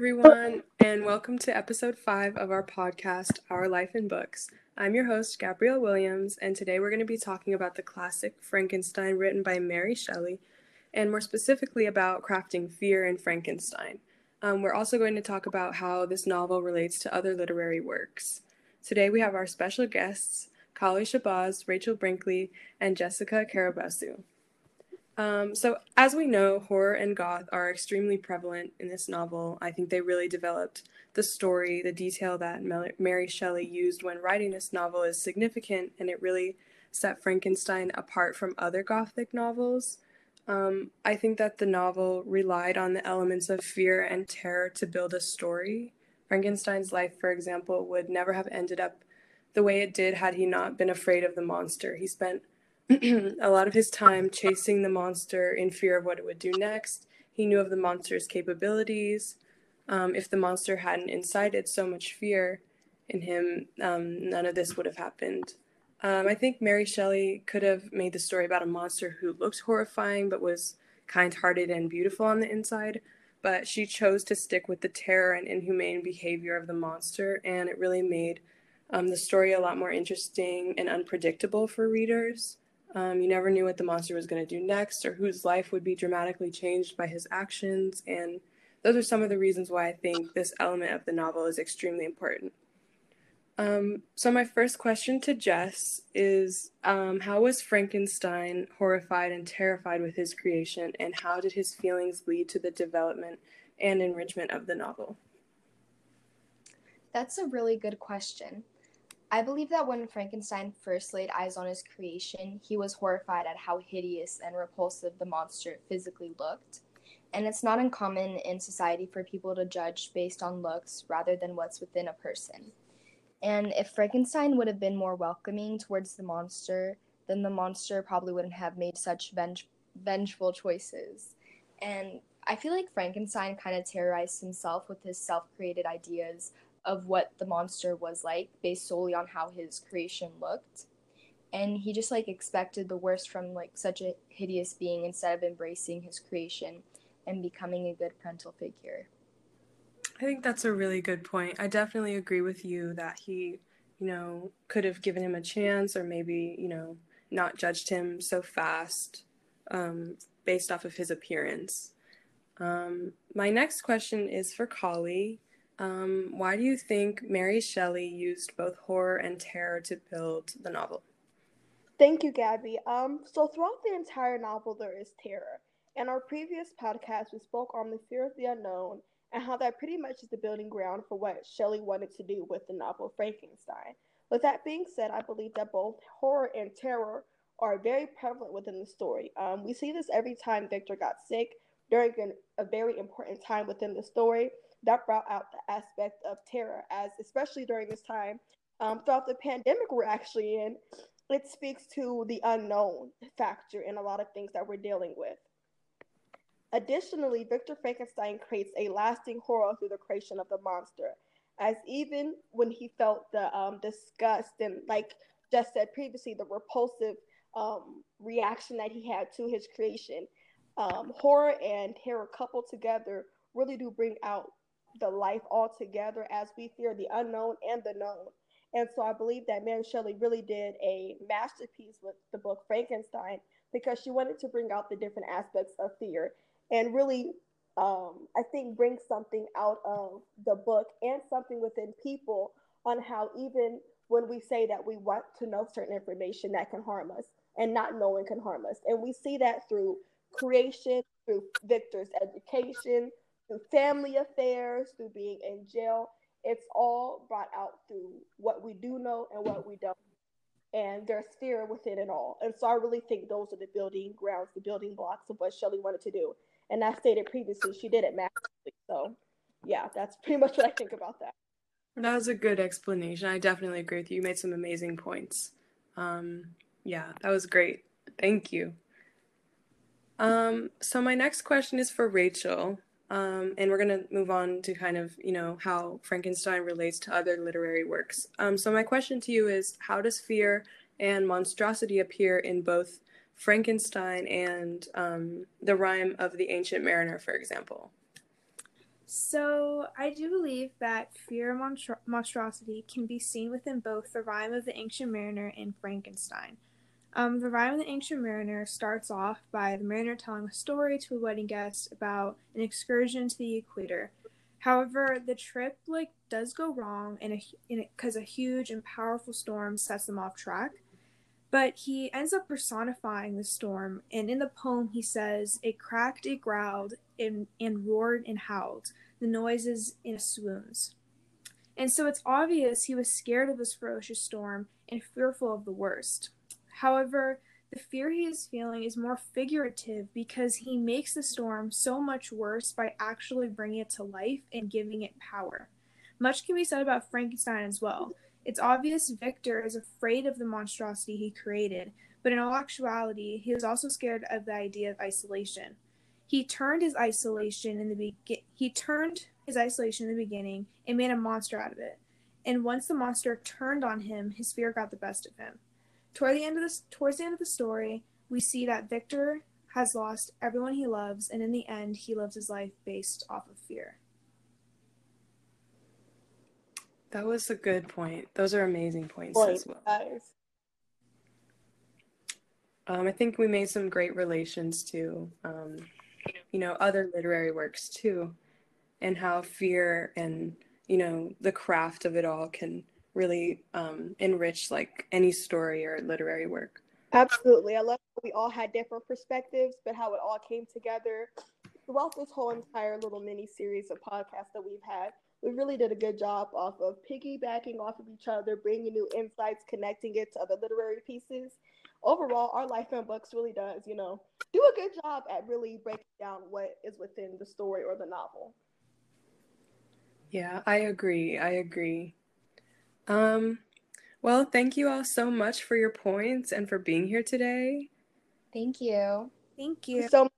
everyone, and welcome to episode five of our podcast, Our Life in Books. I'm your host, Gabrielle Williams, and today we're going to be talking about the classic Frankenstein written by Mary Shelley, and more specifically about crafting fear in Frankenstein. Um, we're also going to talk about how this novel relates to other literary works. Today we have our special guests, Khali Shabazz, Rachel Brinkley, and Jessica Karabasu. Um, so, as we know, horror and goth are extremely prevalent in this novel. I think they really developed the story, the detail that Mary Shelley used when writing this novel is significant, and it really set Frankenstein apart from other gothic novels. Um, I think that the novel relied on the elements of fear and terror to build a story. Frankenstein's life, for example, would never have ended up the way it did had he not been afraid of the monster. He spent a lot of his time chasing the monster in fear of what it would do next. He knew of the monster's capabilities. Um, if the monster hadn't incited so much fear in him, um, none of this would have happened. Um, I think Mary Shelley could have made the story about a monster who looked horrifying but was kind hearted and beautiful on the inside. But she chose to stick with the terror and inhumane behavior of the monster, and it really made um, the story a lot more interesting and unpredictable for readers. Um, you never knew what the monster was going to do next or whose life would be dramatically changed by his actions. And those are some of the reasons why I think this element of the novel is extremely important. Um, so, my first question to Jess is um, How was Frankenstein horrified and terrified with his creation, and how did his feelings lead to the development and enrichment of the novel? That's a really good question. I believe that when Frankenstein first laid eyes on his creation, he was horrified at how hideous and repulsive the monster physically looked. And it's not uncommon in society for people to judge based on looks rather than what's within a person. And if Frankenstein would have been more welcoming towards the monster, then the monster probably wouldn't have made such venge- vengeful choices. And I feel like Frankenstein kind of terrorized himself with his self created ideas of what the monster was like based solely on how his creation looked. And he just like expected the worst from like such a hideous being instead of embracing his creation and becoming a good parental figure. I think that's a really good point. I definitely agree with you that he you know could have given him a chance or maybe you know not judged him so fast um, based off of his appearance. Um, my next question is for Khali. Um, why do you think Mary Shelley used both horror and terror to build the novel? Thank you, Gabby. Um, so throughout the entire novel, there is terror. In our previous podcast, we spoke on the fear of the unknown and how that pretty much is the building ground for what Shelley wanted to do with the novel Frankenstein. With that being said, I believe that both horror and terror are very prevalent within the story. Um, we see this every time Victor got sick during an, a very important time within the story that brought out the aspect of terror, as especially during this time, um, throughout the pandemic we're actually in, it speaks to the unknown factor in a lot of things that we're dealing with. Additionally, Victor Frankenstein creates a lasting horror through the creation of the monster, as even when he felt the um, disgust and, like Jess said previously, the repulsive um, reaction that he had to his creation, um, horror and terror coupled together really do bring out the life altogether as we fear the unknown and the known. And so I believe that Mary Shelley really did a masterpiece with the book Frankenstein because she wanted to bring out the different aspects of fear and really, um, I think, bring something out of the book and something within people on how even when we say that we want to know certain information that can harm us and not knowing can harm us. And we see that through creation, through Victor's education, through family affairs, through being in jail. It's all brought out through what we do know and what we don't. And there's fear within it all. And so I really think those are the building grounds, the building blocks of what Shelley wanted to do. And I stated previously, she did it masterfully. So yeah, that's pretty much what I think about that. That was a good explanation. I definitely agree with you. You made some amazing points. Um, yeah, that was great. Thank you. Um, so my next question is for Rachel. Um, and we're going to move on to kind of, you know, how Frankenstein relates to other literary works. Um, so, my question to you is how does fear and monstrosity appear in both Frankenstein and um, the rime of the Ancient Mariner, for example? So, I do believe that fear and monstro- monstrosity can be seen within both the rime of the Ancient Mariner and Frankenstein. Um, the rime of the Ancient Mariner starts off by the mariner telling a story to a wedding guest about an excursion to the equator. However, the trip like does go wrong, and because a, a huge and powerful storm sets them off track. But he ends up personifying the storm, and in the poem he says, "It cracked, it growled, and, and roared and howled, the noises in swoons." And so it's obvious he was scared of this ferocious storm and fearful of the worst. However, the fear he is feeling is more figurative because he makes the storm so much worse by actually bringing it to life and giving it power. Much can be said about Frankenstein as well. It's obvious Victor is afraid of the monstrosity he created, but in all actuality, he is also scared of the idea of isolation. He turned his isolation in the be- he turned his isolation in the beginning and made a monster out of it. And once the monster turned on him, his fear got the best of him. Toward the end of this, towards the end of the story, we see that Victor has lost everyone he loves, and in the end, he lives his life based off of fear. That was a good point. Those are amazing points point, as well. Guys. Um, I think we made some great relations to, um, you know, other literary works too, and how fear and you know the craft of it all can really um, enrich like any story or literary work. Absolutely. I love that we all had different perspectives, but how it all came together throughout this whole entire little mini series of podcasts that we've had. We really did a good job off of piggybacking off of each other, bringing new insights, connecting it to other literary pieces. Overall, our life in books really does, you know, do a good job at really breaking down what is within the story or the novel. Yeah, I agree. I agree. Um, well, thank you all so much for your points and for being here today. Thank you. Thank you. So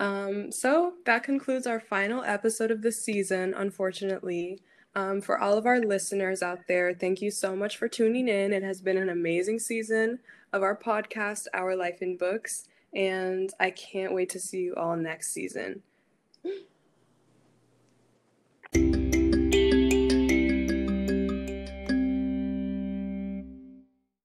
um, so that concludes our final episode of the season, unfortunately. Um, for all of our listeners out there, thank you so much for tuning in. It has been an amazing season of our podcast, Our Life in Books, and I can't wait to see you all next season.